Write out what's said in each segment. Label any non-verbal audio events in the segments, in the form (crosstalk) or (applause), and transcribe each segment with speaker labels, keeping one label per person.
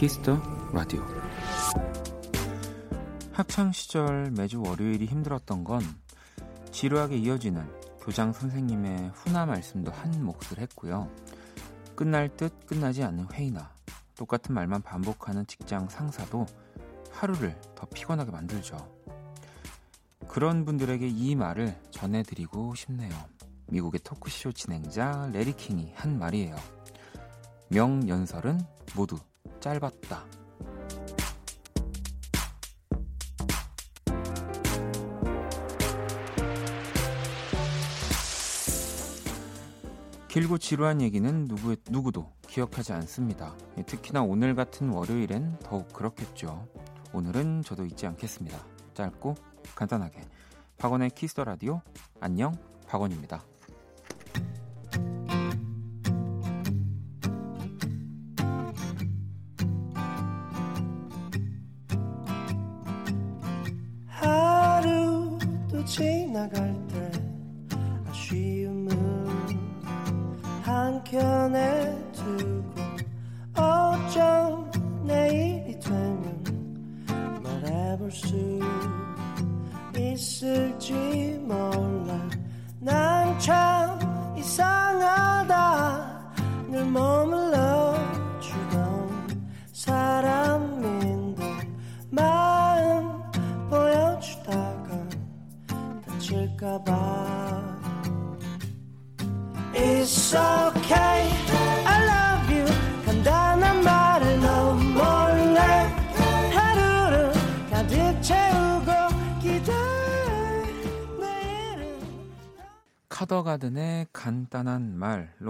Speaker 1: Kiss the Radio 학창 시절 매주 월요일이 힘들었던 건 지루하게 이어지는 교장 선생님의 훈화 말씀도 한 몫을 했고요. 끝날 듯 끝나지 않는 회의나 똑같은 말만 반복하는 직장 상사도 하루를 더 피곤하게 만들죠. 그런 분들에게 이 말을 전해드리고 싶네요. 미국의 토크쇼 진행자 래리 킹이 한 말이에요. 명연설은 모두 짧았다. 길고 지루한 얘기는 누구, 누구도 기억하지 않습니다. 특히나 오늘 같은 월요일엔 더욱 그렇겠죠. 오늘은 저도 잊지 않겠습니다. 짧고 간단하게. 박원의 Kiss the Radio. 안녕, 박원입니다.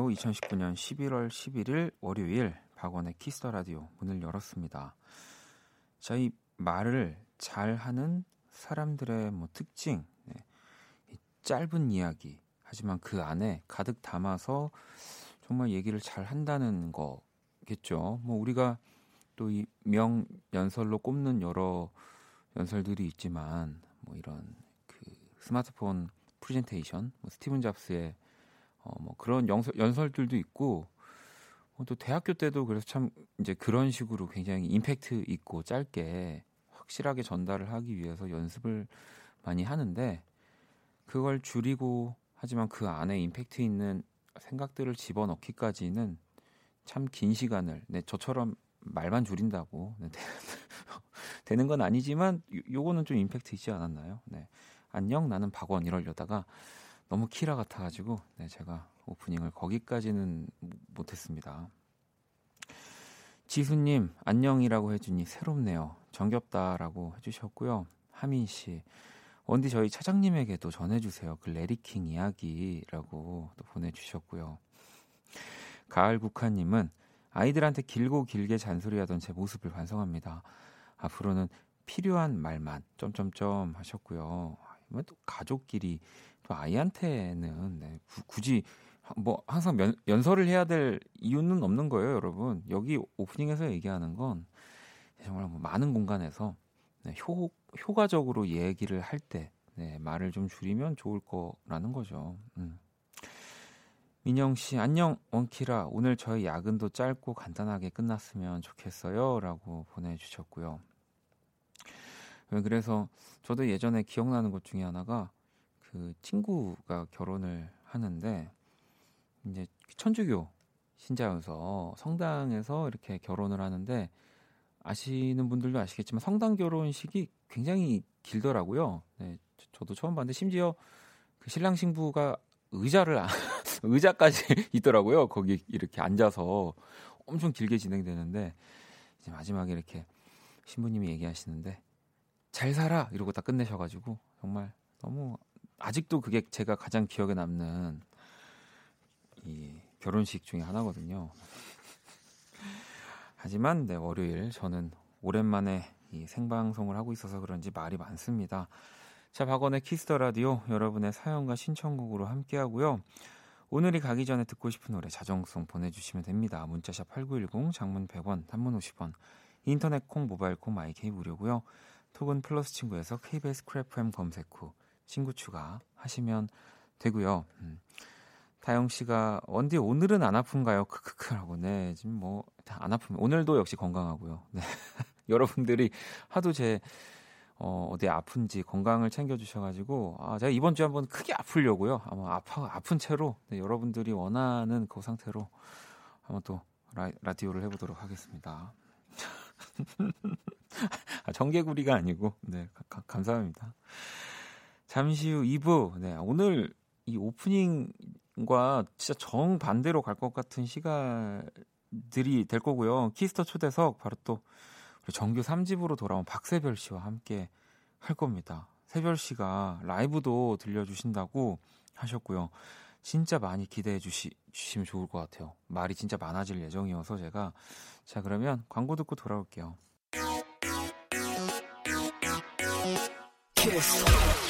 Speaker 1: 말로 2019년 11월 11일 월요일 박원의 Kiss the Radio 문을 열었습니다. 자, 이 말을 잘 하는 사람들의 뭐 특징, 네. 짧은 이야기, 하지만 그 안에 가득 담아서 정말 얘기를 잘 한다는 거겠죠. 뭐 우리가 또 이 명 연설로 꼽는 여러 연설들이 있지만 뭐 이런 그 스마트폰 프레젠테이션, 뭐 스티븐 잡스의 어 뭐 그런 연설, 연설들도 있고 어 또 대학교 때도 그래서 참 이제 그런 식으로 굉장히 임팩트 있고 짧게 확실하게 전달을 하기 위해서 연습을 많이 하는데 그걸 줄이고 하지만 그 안에 임팩트 있는 생각들을 집어넣기까지는 참 긴 시간을 네, 저처럼 말만 줄인다고 네, (laughs) 되는 건 아니지만 요, 거는 좀 임팩트 있지 않았나요? 네. 안녕 나는 박원 이러려다가 너무 키라 같아가지고 네, 제가 오프닝을 거기까지는 못했습니다. 지수님 안녕이라고 해주니 새롭네요. 정겹다라고 해주셨고요. 하민 씨 원디 저희 차장님에게도 전해주세요. 그 레리킹 이야기라고 또 보내주셨고요. 가을 국화님은 아이들한테 길고 길게 잔소리하던 제 모습을 반성합니다. 앞으로는 필요한 말만 점점점 하셨고요. 또 가족끼리 또 아이한테는 네, 굳이 뭐 항상 면, 연설을 해야 될 이유는 없는 거예요, 여러분. 여기 오프닝에서 얘기하는 건 정말 뭐 많은 공간에서 네, 효, 효과적으로 얘기를 할 때 네, 말을 좀 줄이면 좋을 거라는 거죠. 음. 민영 씨, 안녕, 원키라. 오늘 저희 야근도 짧고 간단하게 끝났으면 좋겠어요. 라고 보내주셨고요. 그래서 저도 예전에 기억나는 것 중에 하나가 그 친구가 결혼을 하는데 이제 천주교 신자여서 성당에서 이렇게 결혼을 하는데 아시는 분들도 아시겠지만 성당 결혼식이 굉장히 길더라고요. 네, 저도 처음 봤는데 심지어 그 신랑 신부가 의자를 (laughs) 의자까지 (laughs) 있더라고요. 거기 이렇게 앉아서 엄청 길게 진행되는데 이제 마지막에 이렇게 신부님이 얘기하시는데 잘 살아 이러고 딱 끝내셔가지고 정말 너무 아직도 그게 제가 가장 기억에 남는 이 결혼식 중에 하나거든요. 하지만 네, 월요일 저는 오랜만에 이 생방송을 하고 있어서 그런지 말이 많습니다. 자, 박원의 Kiss the Radio 여러분의 사연과 신청곡으로 함께 하고요. 오늘이 가기 전에 듣고 싶은 노래 자정송 보내주시면 됩니다. 문자샵 8910, 장문 100원, 단문 50원, 인터넷 콩, 모바일 콩, my K 무료고요. 톡은 플러스 친구에서 KBS Cool FM 검색 후 친구 추가 하시면 되고요. 음. 다영 씨가 원디 오늘은 안 아픈가요? 크크크라고 네 지금 뭐 안 아프면 오늘도 역시 건강하고요. 네 (laughs) 여러분들이 하도 제 어, 어디 아픈지 건강을 챙겨주셔가지고 아 제가 이번 주에 한번 크게 아프려고요. 아마 아파 아픈 채로 네, 여러분들이 원하는 그 상태로 한번 또 라, 라디오를 해보도록 하겠습니다. (laughs) 아, 청개구리가 아니고 네 가, 감사합니다. 잠시 후 2부 네 오늘 이 오프닝과 진짜 정 반대로 갈 것 같은 시간들이 될 거고요. Kiss the 초대석 바로 또 정규 3집으로 돌아온 박새별 씨와 함께 할 겁니다. 새별 씨가 라이브도 들려주신다고 하셨고요. 진짜 많이 기대해 주시, 주시면 좋을 것 같아요. 말이 진짜 많아질 예정이어서 제가 자 그러면 광고 듣고 돌아올게요. Kiss.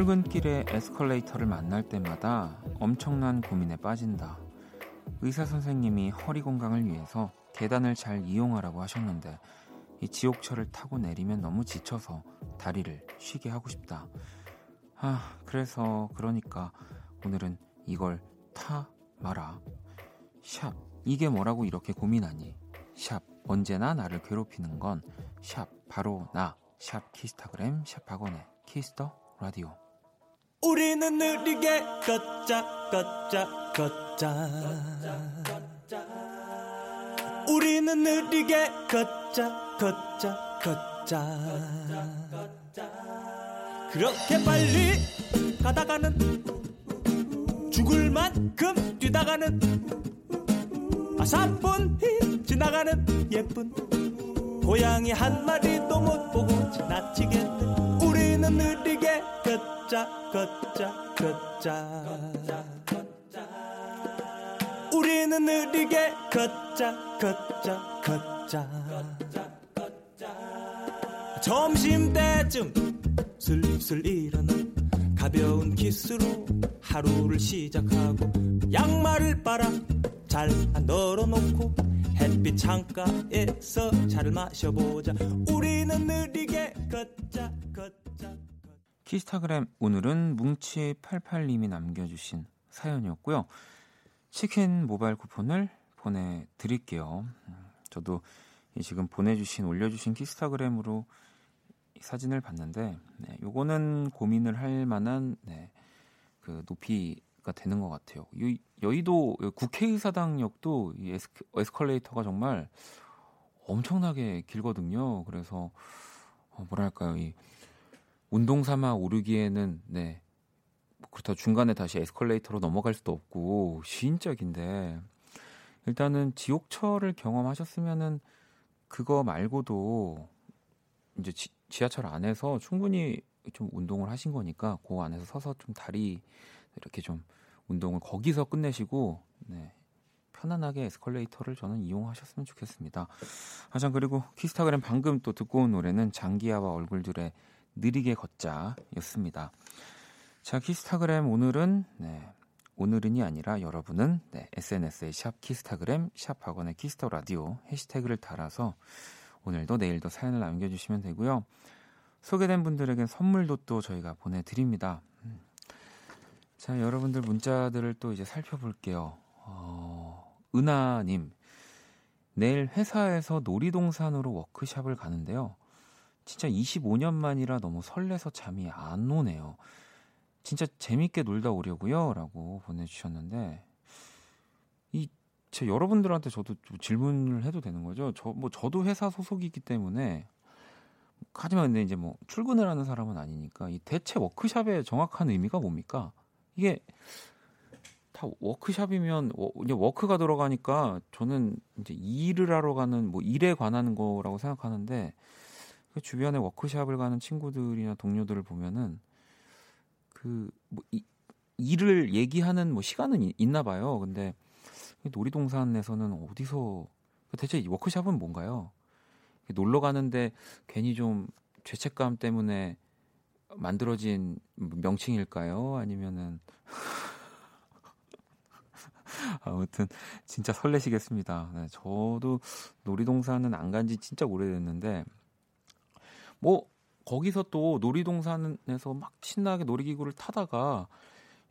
Speaker 1: 출근길에 에스컬레이터를 만날 때마다 엄청난 고민에 빠진다. 의사 선생님이 허리 건강을 위해서 계단을 잘 이용하라고 하셨는데 이 지옥철을 타고 내리면 너무 지쳐서 다리를 쉬게 하고 싶다. 아, 그래서 그러니까 오늘은 이걸 타 마라. 샵. 이게 뭐라고 이렇게 고민하니? 샵. 언제나 나를 괴롭히는 건 샵. 바로 나. 샵 키스타그램 샵 박원의 Kiss the Radio. 우리는 느리게 걷자 걷자 걷자. 우리는 느리게 걷자 걷자 걷자. 그렇게 빨리 가다가는 죽을 만큼 뛰다가는 아사뿐히 지나가는 예쁜 고양이 한 마리도 못 보고 지나치겠는 느리게 걷자 걷자 걷자. 우리는 느리게 걷자 걷자 걷자. 점심때쯤 슬슬 일어나 가벼운 키스로 하루를 시작하고 양말을 빨아 잘 널어놓고 햇빛 창가에서 차를 마셔보자. 우리는 느리게 걷자 걷자 키스타그램 오늘은 뭉치88님이 남겨주신 사연이었고요 치킨 모바일 쿠폰을 보내드릴게요 저도 지금 보내주신 올려주신 키스타그램으로 사진을 봤는데 네, 요거는 고민을 할 만한 네, 그 높이가 되는 것 같아요. 요, 여의도 국회의사당역도 이 에스크, 에스컬레이터가 정말 엄청나게 길거든요. 그래서 어, 뭐랄까요, 이 운동 삼아 오르기에는 네뭐 그렇다 중간에 다시 에스컬레이터로 넘어갈 수도 없고 긴데 일단은 지옥철을 경험하셨으면은 그거 말고도 이제 지, 지하철 안에서 충분히 좀 운동을 하신 거니까 그 안에서 서서 좀 다리 이렇게 좀 운동을 거기서 끝내시고 네. 편안하게 에스컬레이터를 저는 이용하셨으면 좋겠습니다. 하참 그리고 키스타그램 방금 또 듣고 온 노래는 장기하와 얼굴들의 느리게 걷자였습니다. 자 키스타그램 오늘은 네. 오늘은이 아니라 여러분은 네, SNS에 샵 키스타그램 샵 박원의 Kiss the Radio 해시태그를 달아서 오늘도 내일도 사연을 남겨주시면 되고요. 소개된 분들에게 선물도 또 저희가 보내드립니다. 음. 자, 여러분들 문자들을 또 이제 살펴볼게요. 어, 은하님, 내일 회사에서 놀이동산으로 워크샵을 가는데요. 진짜 25년 만이라 너무 설레서 잠이 안 오네요. 진짜 재밌게 놀다 오려고요. 라고 보내주셨는데, 이, 제 여러분들한테 저도 질문을 해도 되는 거죠. 저, 뭐, 저도 회사 소속이기 때문에, 하지만 근데 이제 뭐 출근을 하는 사람은 아니니까 이 대체 워크샵의 정확한 의미가 뭡니까? 이게 다 워크샵이면 이제 워크가 들어가니까 저는 이제 일을 하러 가는 뭐 일에 관한 거라고 생각하는데 그 주변에 워크샵을 가는 친구들이나 동료들을 보면은 그뭐 일을 얘기하는 뭐 시간은 있나 봐요. 근데 놀이동산에서는 어디서 대체 워크샵은 뭔가요? 놀러 가는데 괜히 좀 죄책감 때문에 만들어진 명칭일까요? 아니면은 (laughs) 아무튼 진짜 설레시겠습니다. 네, 저도 놀이동산은 안 간 지 진짜 오래됐는데 뭐 거기서 또 놀이동산에서 막 신나게 놀이기구를 타다가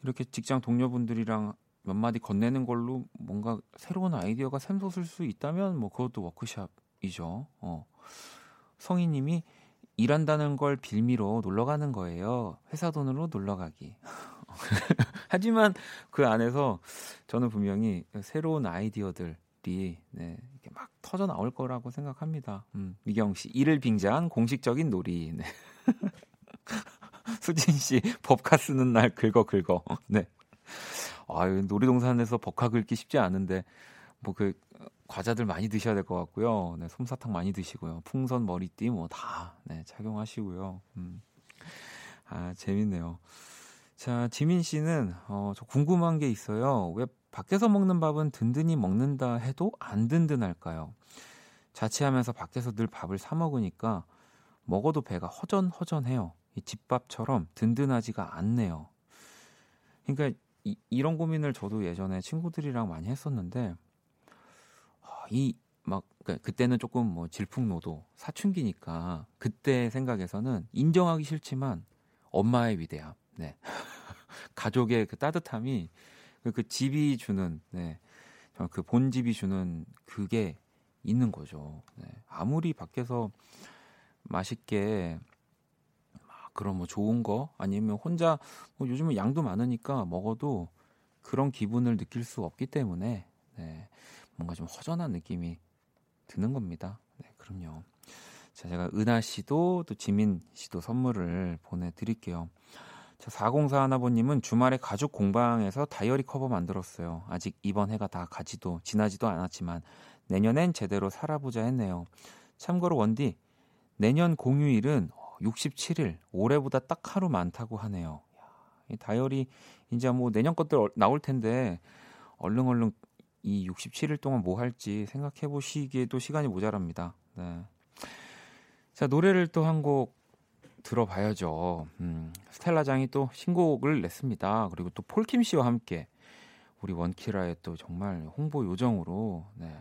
Speaker 1: 이렇게 직장 동료분들이랑 몇 마디 건네는 걸로 뭔가 새로운 아이디어가 샘솟을 수 있다면 뭐 그것도 워크샵이죠. 어. 성희님이 일한다는 걸 빌미로 놀러 가는 거예요. 회사 돈으로 놀러 가기. (laughs) 하지만 그 안에서 저는 분명히 새로운 아이디어들 이 네, 이렇게 막 터져 나올 거라고 생각합니다. 음, 미경 씨, 이를 빙자한 공식적인 놀이. 네. (laughs) 수진 씨, 법카 쓰는 날 긁어 긁어. (laughs) 네. 아유, 놀이동산에서 법카 긁기 쉽지 않은데 뭐 그 과자들 많이 드셔야 될 것 같고요. 네, 솜사탕 많이 드시고요. 풍선 머리띠 뭐 다 네, 착용하시고요. 음. 아, 재밌네요. 자, 지민 씨는 어, 저 궁금한 게 있어요. 왜 밖에서 먹는 밥은 든든히 먹는다 해도 안 든든할까요? 자취하면서 밖에서 늘 밥을 사 먹으니까 먹어도 배가 허전허전해요. 이 집밥처럼 든든하지가 않네요. 그러니까 이, 이런 고민을 저도 예전에 친구들이랑 많이 했었는데 아, 이막 그러니까 그때는 조금 뭐 질풍노도 사춘기니까 그때 생각에서는 인정하기 싫지만 엄마의 위대함, 네 (laughs) 가족의 그 따뜻함이 그, 그 집이 주는 네. 그 본집이 주는 그게 있는 거죠. 네. 아무리 밖에서 맛있게 막 그런 뭐 좋은 거 아니면 혼자 뭐 요즘은 양도 많으니까 먹어도 그런 기분을 느낄 수 없기 때문에 네. 뭔가 좀 허전한 느낌이 드는 겁니다. 네, 그럼요. 자, 제가 은하 씨도 또 지민 씨도 선물을 보내드릴게요. 자, 404 하나보님은 주말에 가족 공방에서 다이어리 커버 만들었어요. 아직 이번 해가 다 가지도 지나지도 않았지만 내년엔 제대로 살아보자 했네요. 참고로 원디 내년 공휴일은 67일 올해보다 딱 하루 많다고 하네요. 이 다이어리 이제 뭐 내년 것들 나올 텐데 얼른 얼른 이 67일 동안 뭐 할지 생각해 보시기에도 시간이 모자랍니다. 네. 자 노래를 또 한 곡 들어봐야죠. 음, 스텔라장이 또 신곡을 냈습니다. 그리고 또 폴킴 씨와 함께 우리 원키라의 또 정말 홍보 요정으로 네.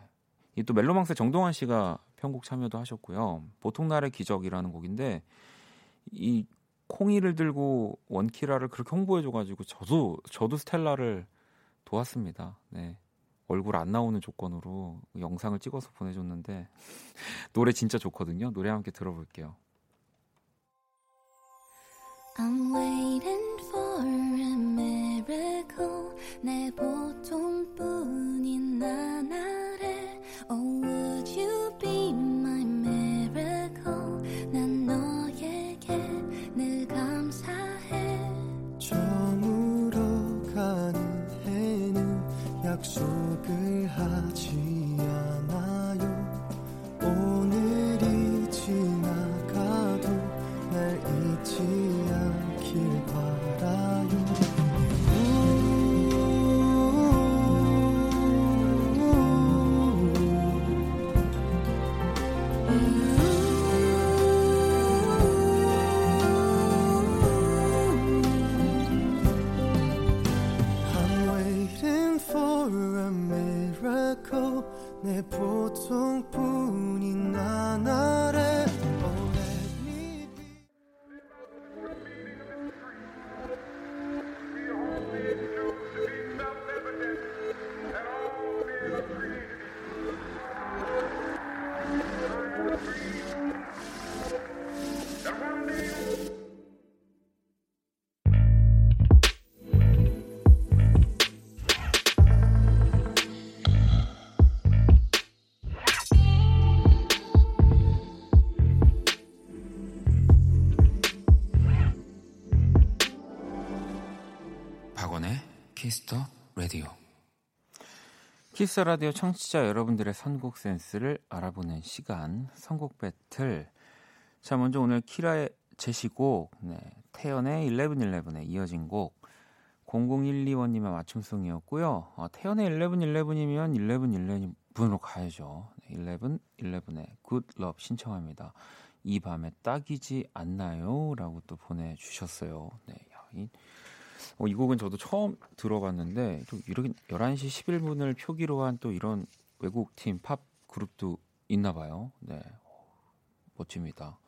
Speaker 1: 이 또 멜로망스 정동환 씨가 편곡 참여도 하셨고요. 보통날의 기적이라는 곡인데 이 콩이를 들고 원키라를 그렇게 홍보해 줘 가지고 저도 저도 스텔라를 도왔습니다. 네. 얼굴 안 나오는 조건으로 영상을 찍어서 보내줬는데 노래 진짜 좋거든요. 노래 함께 들어볼게요. I'm waiting for a miracle 내 보통뿐인 나날 Kiss the Radio. Kiss the Radio 청취자 여러분들의 선곡 센스를 알아보는 시간 선곡 배틀. 자 먼저 오늘 키라의 제시곡 네, 태연의 1111에 이어진 곡 0012번님의 맞춤송이었고요. 어, 태연의 1111이면 1111분으로 가야죠. 11, 11의 Good Love 신청합니다. 이 밤에 딱이지 않나요? 라고 또 보내주셨어요. 네, 야, 이, 어, 이 곡은 저도 처음 들어봤는데, 또 이렇게 11시 11분을 표기로 한 또 이런 외국 팀 팝 그룹도 있나 봐요. 네, 멋집니다.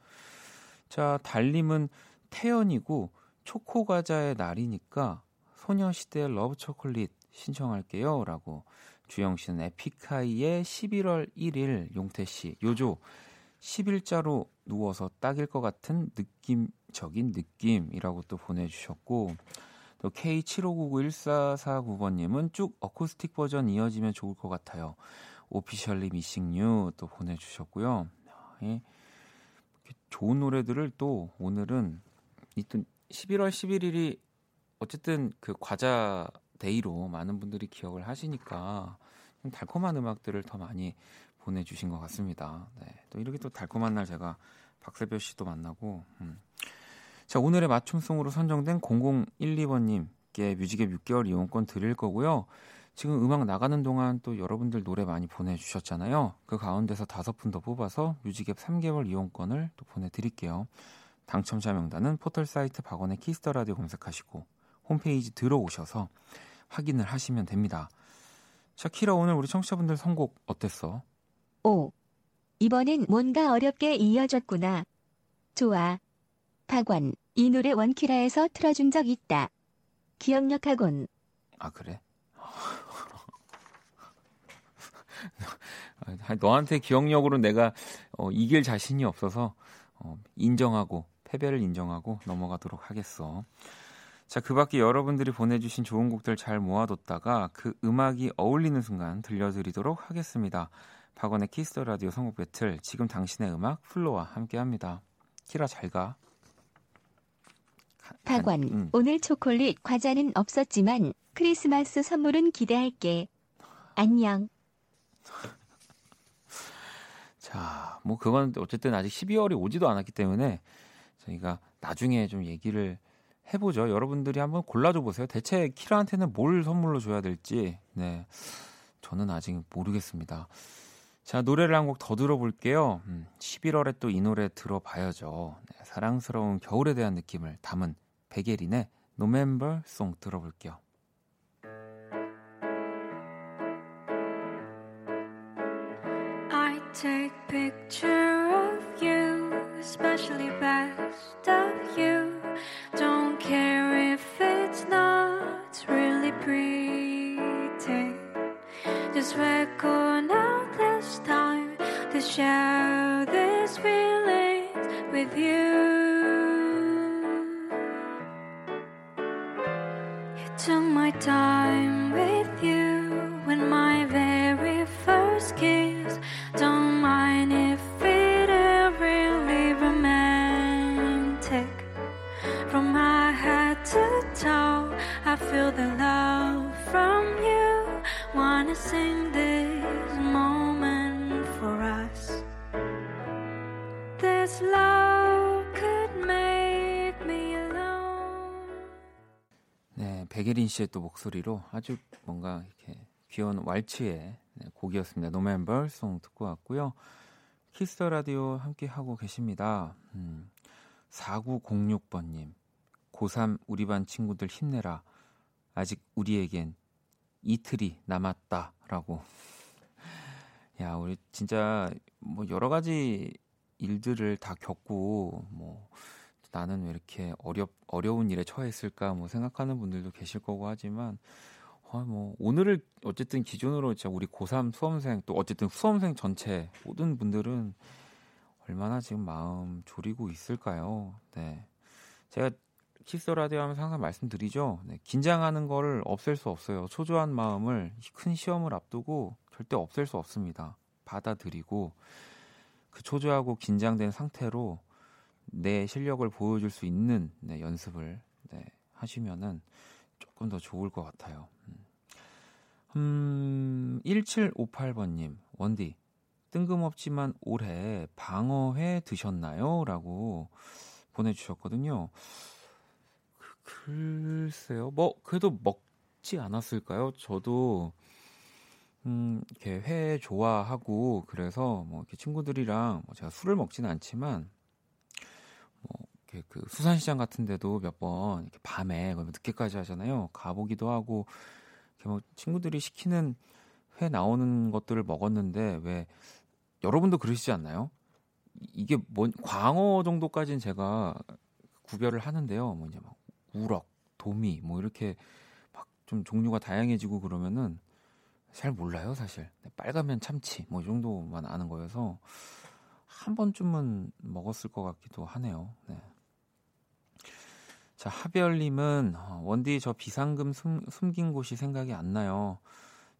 Speaker 1: 자, 달님은 태연이고, 초코 과자의 날이니까 소녀시대 Love 초콜릿 신청할게요. 라고 주영 씨는 에픽하이의 11월 1일 용태 씨 요조 10일자로 누워서 딱일 것 같은 느낌적인 느낌이라고 또 보내주셨고 또 K75991449번님은 쭉 어쿠스틱 버전 이어지면 좋을 것 같아요. Officially Missing You 또 보내주셨고요. 예. 좋은 노래들을 또 오늘은 11월 11일이 어쨌든 그 과자 데이로 많은 분들이 기억을 하시니까 달콤한 음악들을 더 많이 보내주신 것 같습니다. 네, 또 이렇게 또 달콤한 날 제가 박세별 씨도 만나고 음. 자 오늘의 맞춤송으로 선정된 0012번님께 뮤직앱 6개월 이용권 드릴 거고요. 지금 음악 나가는 동안 또 여러분들 노래 많이 보내주셨잖아요. 그 가운데서 다섯 분 더 뽑아서 뮤직앱 3개월 이용권을 또 보내드릴게요. 당첨자 명단은 포털 사이트 박원의 키스 더 라디오 검색하시고 홈페이지 들어오셔서 확인을 하시면 됩니다. 자, 키라 오늘 우리 청취자분들 선곡 어땠어?
Speaker 2: 오. 이번엔 뭔가 어렵게 이어졌구나. 좋아. 박원, 이 노래 원키라에서 틀어준 적 있다. 기억력학원.
Speaker 1: 아, 그래? 너한테 기억력으로 내가 어, 이길 자신이 없어서 어, 인정하고 패배를 인정하고 넘어가도록 하겠어. 자, 그 밖에 여러분들이 보내주신 좋은 곡들 잘 모아뒀다가 그 음악이 어울리는 순간 들려드리도록 하겠습니다. 박원의 키스 더 라디오 선곡 배틀 지금 당신의 음악 플로와 함께합니다. 키라 잘 가.
Speaker 2: 박원 음. 오늘 초콜릿 과자는 없었지만 크리스마스 선물은 기대할게. 안녕. (laughs)
Speaker 1: 자, 뭐 그건 어쨌든 아직 12월이 오지도 않았기 때문에 저희가 나중에 좀 얘기를 해보죠. 여러분들이 한번 골라줘 보세요. 대체 키라한테는 뭘 선물로 줘야 될지. 네. 저는 아직 모르겠습니다. 자, 노래를 한 곡 더 들어볼게요. 음, 11월에 또 이 노래 들어봐야죠. 네, 사랑스러운 겨울에 대한 느낌을 담은 백예린의 노멤버 송 들어볼게요. Take picture of you, especially best share these feelings with you. You 씨의 또 목소리로 아주 뭔가 이렇게 귀여운 왈츠의 네, 곡이었습니다. November Song 듣고 왔고요. 키스 라디오 함께 하고 계십니다. 음, 4906번님. 고3 우리 반 친구들 힘내라. 아직 우리에겐 이틀이 남았다라고. 야, 우리 진짜 뭐 여러 가지 일들을 다 겪고 뭐 나는 왜 이렇게 어렵 어려운 일에 처했을까 뭐 생각하는 분들도 계실 거고 하지만 어, 뭐 오늘을 어쨌든 기준으로 진짜 우리 고3 수험생 또 어쨌든 수험생 전체 모든 분들은 얼마나 지금 마음 졸이고 있을까요? 네. 제가 키스 라디오 하면서 항상 말씀드리죠. 네, 긴장하는 거를 없앨 수 없어요. 초조한 마음을 큰 시험을 앞두고 절대 없앨 수 없습니다. 받아들이고 그 초조하고 긴장된 상태로 내 실력을 보여줄 수 있는 네, 연습을 네, 하시면은 조금 더 좋을 것 같아요. 음, 1758번님, 원디, 뜬금없지만 올해 방어회 드셨나요? 라고 보내주셨거든요. 글쎄요. 뭐 그래도 먹지 않았을까요? 저도 음, 이렇게 회 좋아하고 그래서 뭐 이렇게 친구들이랑 뭐 제가 술을 먹지는 않지만 뭐 이렇게 그 수산시장 같은 데도 몇 번 이렇게 밤에 늦게까지 하잖아요. 가보기도 하고 이렇게 뭐 친구들이 시키는 회 나오는 것들을 먹었는데 왜 여러분도 그러시지 않나요? 이게 뭔 광어 정도까지는 제가 구별을 하는데요. 뭐 이제 막 우럭, 도미 뭐 이렇게 막 좀 종류가 다양해지고 그러면은 잘 몰라요, 사실. 네, 빨가면 참치 뭐 이 정도만 아는 거여서 한 번쯤은 먹었을 것 같기도 하네요. 네. 자, 하별님은 어, 원디 저 비상금 숨, 숨긴 곳이 생각이 안 나요.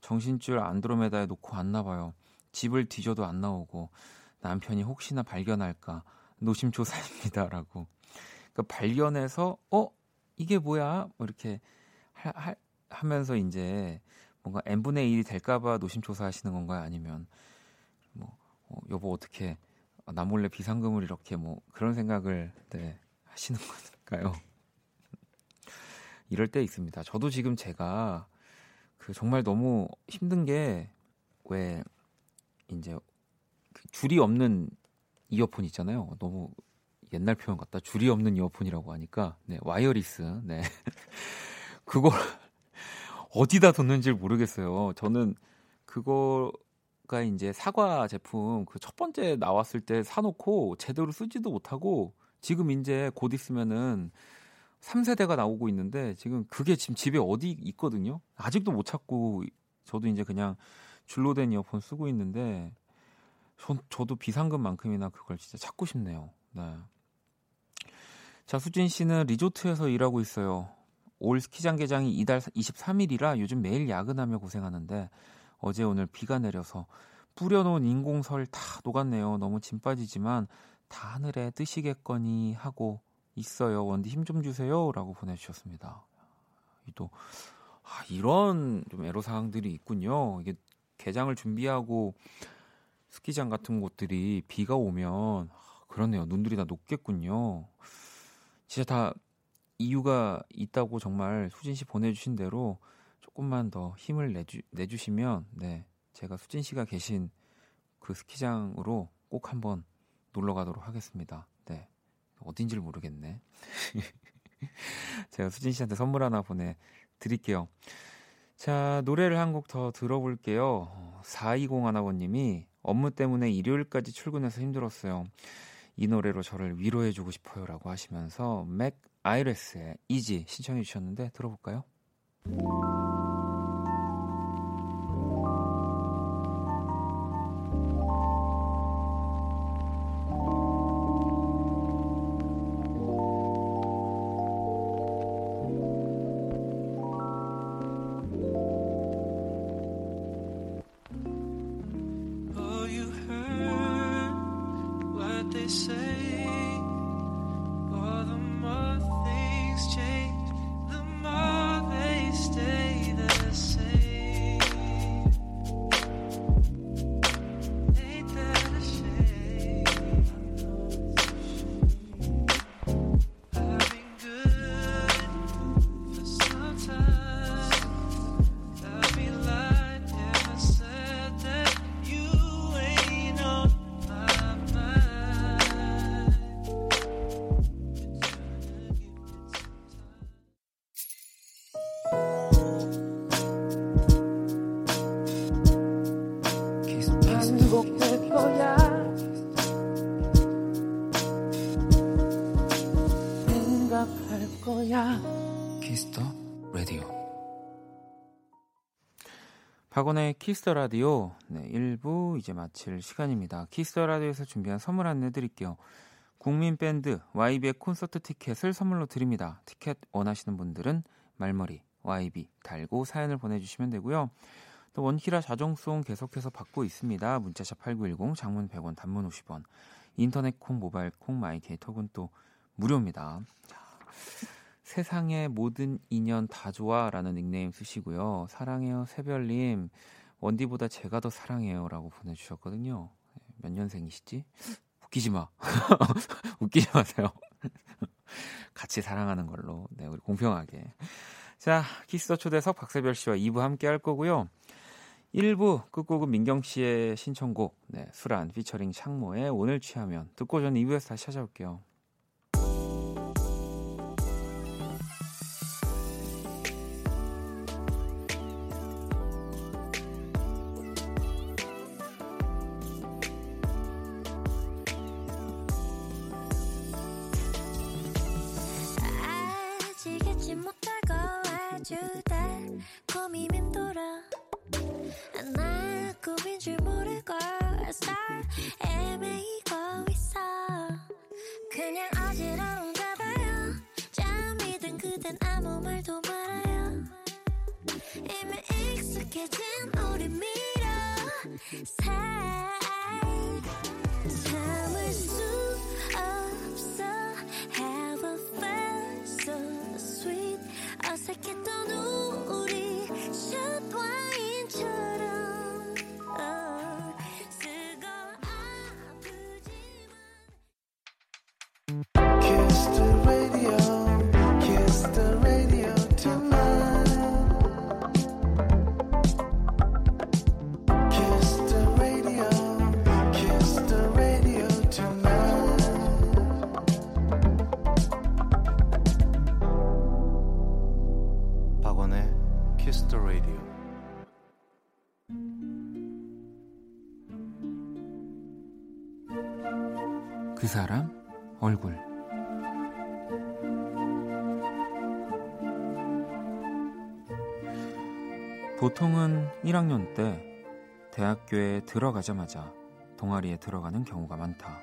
Speaker 1: 정신줄 안드로메다에 놓고 왔나 봐요. 집을 뒤져도 안 나오고 남편이 혹시나 발견할까 노심초사입니다라고. 그 발견해서 어 이게 뭐야? 뭐 이렇게 하, 하, 하면서 이제 뭔가 n분의 1이 될까봐 노심초사하시는 건가요? 아니면 뭐 어, 여보 어떻게 나 몰래 비상금을 이렇게 뭐 그런 생각을 네, 하시는 (laughs) 걸까요? 이럴 때 있습니다. 저도 지금 제가 그 정말 너무 힘든 게 왜 이제 그 줄이 없는 이어폰 있잖아요. 너무 옛날 표현 같다. 줄이 없는 이어폰이라고 하니까 네, 와이어리스. 네. (laughs) 그걸 어디다 뒀는지 모르겠어요. 저는 그거가 이제 사과 제품 그 첫 번째 나왔을 때 사놓고 제대로 쓰지도 못하고 지금 이제 곧 있으면은 3세대가 나오고 있는데 지금 그게 지금 집에 어디 있거든요. 아직도 못 찾고 저도 이제 그냥 줄로 된 이어폰 쓰고 있는데 저, 저도 비상금만큼이나 그걸 진짜 찾고 싶네요. 네. 자, 수진 씨는 리조트에서 일하고 있어요. 올 스키장 개장이 이달 23일이라 요즘 매일 야근하며 고생하는데 어제 오늘 비가 내려서 뿌려놓은 인공설 다 녹았네요. 너무 짐 빠지지만 다 하늘에 뜨시겠거니 하고 있어요. 원디 힘 좀 주세요라고 보내주셨습니다. 또 아, 이런 좀 애로 사항들이 있군요. 이게 개장을 준비하고 스키장 같은 곳들이 비가 오면 아, 그렇네요. 눈들이 다 녹겠군요. 진짜 다 이유가 있다고 정말 수진 씨 보내주신 대로 조금만 더 힘을 내주, 내주시면 네 제가 수진 씨가 계신 그 스키장으로 꼭 한번 놀러 가도록 하겠습니다. 네 어딘지를 모르겠네. (laughs) 제가 수진 씨한테 선물 하나 보내 드릴게요. 자, 노래를 한 곡 더 들어볼게요. 4201 하나번님이 업무 때문에 일요일까지 출근해서 힘들었어요. 이 노래로 저를 위로해주고 싶어요 라고 하시면서 맥 아이레스의 이지 신청해 주셨는데 들어볼까요? 박원의 키스 더 라디오 네, 1부 이제 마칠 시간입니다. 키스 더 라디오에서 준비한 선물 안내 드릴게요. 국민 밴드 YB의 콘서트 티켓을 선물로 드립니다. 티켓 원하시는 분들은 말머리 YB 달고 사연을 보내주시면 되고요. 또 원키라 자정송 계속해서 받고 있습니다. 문자 샵 8910 장문 100원 단문 50원 인터넷 콩 모바일 콩 마이케이톡은 또 무료입니다. 자, 세상의 모든 인연 다 좋아라는 닉네임 쓰시고요. 사랑해요 세별님 원디보다 제가 더 사랑해요라고 보내주셨거든요. 몇 년생이시지? 웃기지 마. (laughs) 웃기지 마세요. (laughs) 같이 사랑하는 걸로. 네, 우리 공평하게. 자, 키스 더 초대석 박세별 씨와 2부 함께 할 거고요. 1부 끝곡은 민경 씨의 신청곡, 네, 수란 피처링 창모의 오늘 취하면 듣고 저는 2부에서 다시 찾아올게요. 그 1학년 때 대학교에 들어가자마자 동아리에 들어가는 경우가 많다.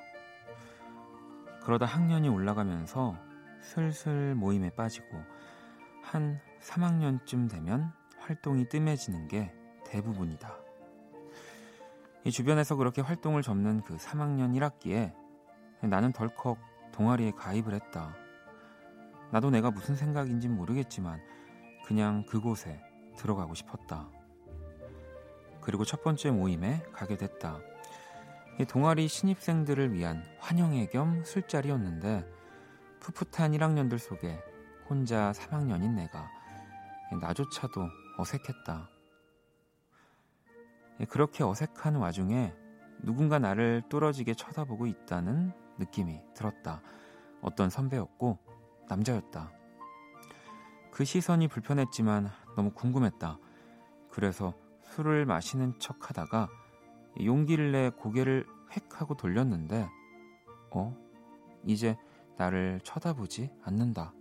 Speaker 1: 그러다 학년이 올라가면서 슬슬 모임에 빠지고 한 3학년쯤 되면 활동이 뜸해지는 게 대부분이다. 이 주변에서 그렇게 활동을 접는 그 3학년 1학기에 나는 덜컥 동아리에 가입을 했다. 나도 내가 무슨 생각인진 모르겠지만 그냥 그곳에 들어가고 싶었다. 그리고 첫 번째 모임에 가게 됐다. 이 동아리 신입생들을 위한 환영회 겸 술자리였는데 풋풋한 1학년들 속에 혼자 3학년인 내가 나조차도 어색했다. 그렇게 어색한 와중에 누군가 나를 뚫어지게 쳐다보고 있다는 느낌이 들었다. 어떤 선배였고 남자였다. 그 시선이 불편했지만 너무 궁금했다. 그래서 술을 마시는 척 하다가 용기를 내 고개를 획 하고 돌렸는데, 어? 이제 나를 쳐다보지 않는다.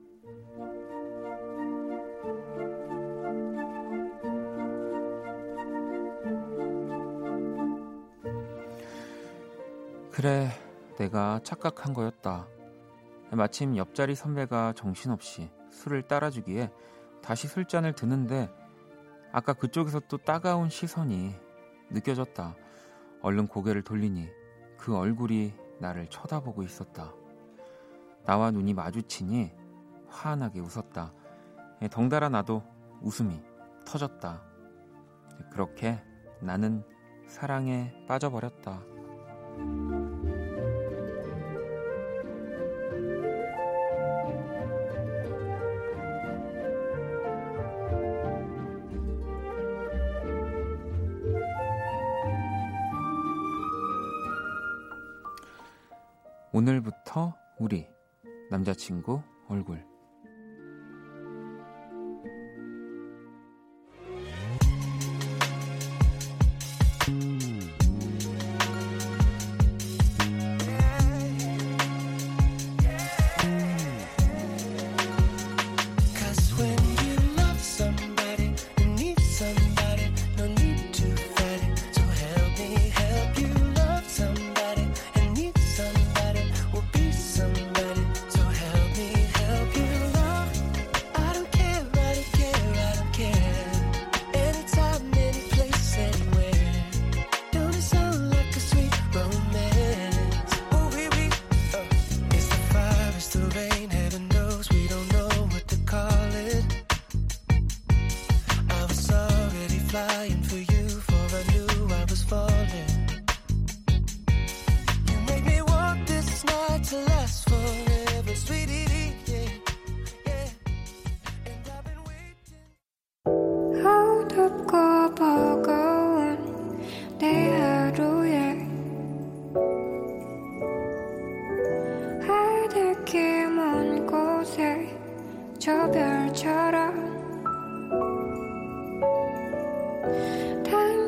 Speaker 1: 그래, 내가 착각한 거였다. 마침 옆자리 선배가 정신없이 술을 따라주기에 다시 술잔을 드는데 아까 그쪽에서 또 따가운 시선이 느껴졌다. 얼른 고개를 돌리니 그 얼굴이 나를 쳐다보고 있었다. 나와 눈이 마주치니 화나게 웃었다. 예, 덩달아 나도 웃음이 터졌다. 그렇게 나는 사랑에 빠져버렸다. 오늘부터 우리 남자친구 얼굴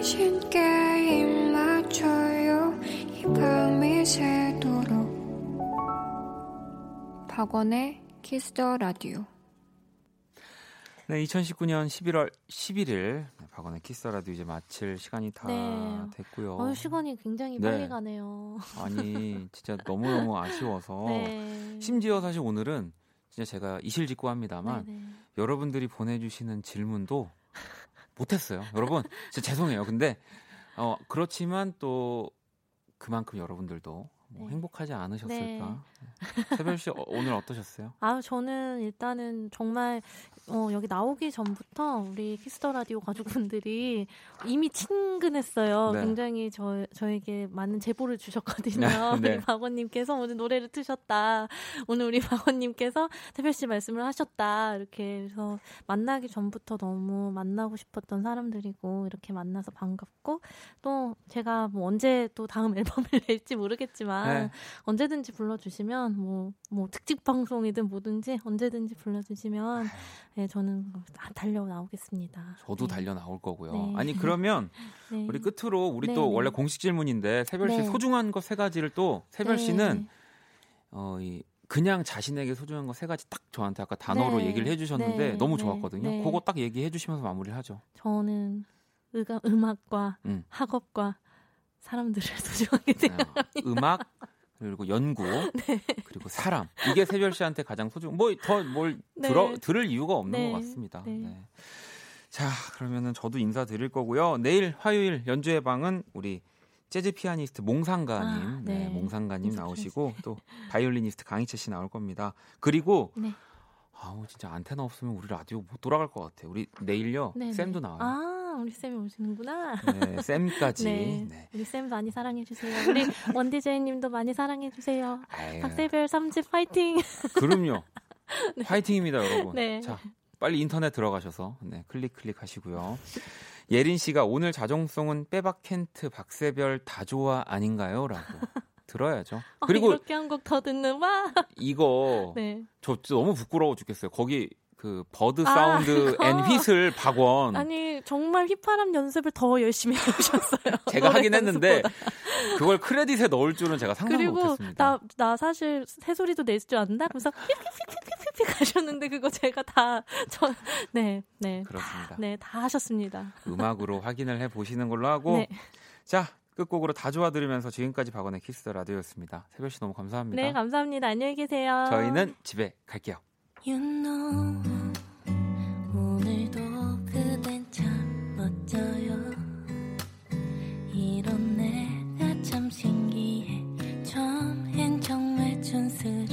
Speaker 3: 당신께 입 맞춰요 이 밤이 새도록 박원의 키스 더 라디오
Speaker 1: 네, 2019년 11월 11일 박원의 키스 라디오 이제 마칠 시간이 다
Speaker 4: 네.
Speaker 1: 됐고요.
Speaker 4: 어, 시간이 굉장히
Speaker 1: 네.
Speaker 4: 빨리 가네요.
Speaker 1: 아니, 진짜 너무너무 아쉬워서 (laughs)
Speaker 4: 네.
Speaker 1: 심지어 사실 오늘은 진짜 제가 이실직고 합니다만
Speaker 4: 네네.
Speaker 1: 여러분들이 보내주시는 질문도 못했어요. 여러분, 진짜 죄송해요. 근데 어, 그렇지만 또 그만큼 여러분들도 뭐
Speaker 4: 네.
Speaker 1: 행복하지 않으셨을까? 세별 씨 어, 오늘 어떠셨어요?
Speaker 4: 아, 저는 일단은 정말 어, 여기 나오기 전부터 우리 키스 더 라디오 가족분들이 이미 친근했어요.
Speaker 1: 네.
Speaker 4: 굉장히 저, 저에게 많은 제보를 주셨거든요.
Speaker 1: 네. (laughs)
Speaker 4: 우리 박원님께서 오늘 노래를 트셨다. 오늘 우리 박원님께서 태별 씨 말씀을 하셨다. 이렇게 해서 만나기 전부터 너무 만나고 싶었던 사람들이고 이렇게 만나서 반갑고 또 제가 뭐 언제 또 다음 앨범을 (laughs) 낼지 모르겠지만
Speaker 1: 네.
Speaker 4: 언제든지 불러주시면 뭐, 뭐 특집 방송이든 뭐든지 언제든지 불러주시면 네, 저는 다 달려 나오겠습니다.
Speaker 1: 저도
Speaker 4: 네.
Speaker 1: 달려 나올 거고요.
Speaker 4: 네.
Speaker 1: 아니 그러면 (laughs)
Speaker 4: 네.
Speaker 1: 우리 끝으로 우리
Speaker 4: 네,
Speaker 1: 또
Speaker 4: 네.
Speaker 1: 원래 공식 질문인데 세별 씨
Speaker 4: 네.
Speaker 1: 소중한 거세 가지를 또 세별
Speaker 4: 네.
Speaker 1: 씨는 어, 이 그냥 자신에게 소중한 거 세 가지 딱 저한테 아까 단어로
Speaker 4: 네.
Speaker 1: 얘기를 해주셨는데
Speaker 4: 네.
Speaker 1: 너무
Speaker 4: 네.
Speaker 1: 좋았거든요.
Speaker 4: 네.
Speaker 1: 그거 딱 얘기해 주시면서 마무리를 하죠.
Speaker 4: 저는 의가, 음악과
Speaker 1: 음.
Speaker 4: 학업과 사람들을 (laughs) 소중하게 생각.
Speaker 1: 어, 음악 그리고 연구 (laughs)
Speaker 4: 네.
Speaker 1: 그리고 사람 이게 세별 씨한테 가장 소중 뭐 더뭘
Speaker 4: 네.
Speaker 1: 들어 들을 이유가 없는
Speaker 4: 네.
Speaker 1: 것 같습니다.
Speaker 4: 네.
Speaker 1: 네. 자 그러면은 저도 인사 드릴 거고요. 내일 화요일 연주회 방은 우리 재즈 피아니스트 몽상가님,
Speaker 4: 아,
Speaker 1: 네.
Speaker 4: 네.
Speaker 1: 몽상가님
Speaker 4: 인사
Speaker 1: 나오시고 또 바이올리니스트 강희채 씨 나올 겁니다. 그리고
Speaker 4: 네.
Speaker 1: 아우 진짜 안테나 없으면 우리 라디오 못 돌아갈 것 같아요. 우리 내일요
Speaker 4: 네,
Speaker 1: 쌤도
Speaker 4: 네.
Speaker 1: 나와요.
Speaker 4: 아, 우리 쌤이 오시는구나.
Speaker 1: 네, 쌤까지.
Speaker 4: 네.
Speaker 1: 네.
Speaker 4: 우리 쌤 많이 사랑해 주세요. 우리 (laughs) 원디제이님도 많이 사랑해 주세요.
Speaker 1: 아유,
Speaker 4: 박세별 3집 파이팅!
Speaker 1: 그럼요. (laughs) 화이팅입니다, 여러분.
Speaker 4: 네.
Speaker 1: 자, 빨리 인터넷 들어가셔서 네, 클릭 클릭 하시고요. 예린 씨가 오늘 자정송은 빼박 켄트 박세별 다 좋아 아닌가요? 라고 (laughs) 들어야죠.
Speaker 4: 아,
Speaker 1: 그리고
Speaker 4: 이렇게 한 곡 더 듣는 와.
Speaker 1: 이거
Speaker 4: 네.
Speaker 1: 저 너무 부끄러워 죽겠어요. 거기 그 bird
Speaker 4: 아,
Speaker 1: 사운드 앤 휘슬 박원
Speaker 4: 아니 정말 휘파람 연습을 더 열심히 해오셨어요. (laughs)
Speaker 1: 제가 하긴 (laughs) 했는데. 그걸 크레딧에 넣을 줄은 제가 상상도
Speaker 4: 그리고
Speaker 1: 못했습니다.
Speaker 4: 나나 사실 새소리도 낼 줄 안다. 그래서 휘휘휘휘휘휘 가셨는데 그거 제가 다저네 네.
Speaker 1: 그렇습니다.
Speaker 4: 네, 다 하셨습니다.
Speaker 1: 음악으로 확인을 해 보시는 걸로 하고
Speaker 4: 네.
Speaker 1: 자 끝곡으로 다 좋아 들으면서 지금까지 박원의 키스 라디오였습니다. 세별 씨 너무 감사합니다.
Speaker 4: 네, 감사합니다. 안녕히 계세요.
Speaker 1: 저희는 집에 갈게요.
Speaker 4: You know, 오늘도 그댄 참 멋져요. 이런 내가 참 신기해. 처음엔 정말 촌스러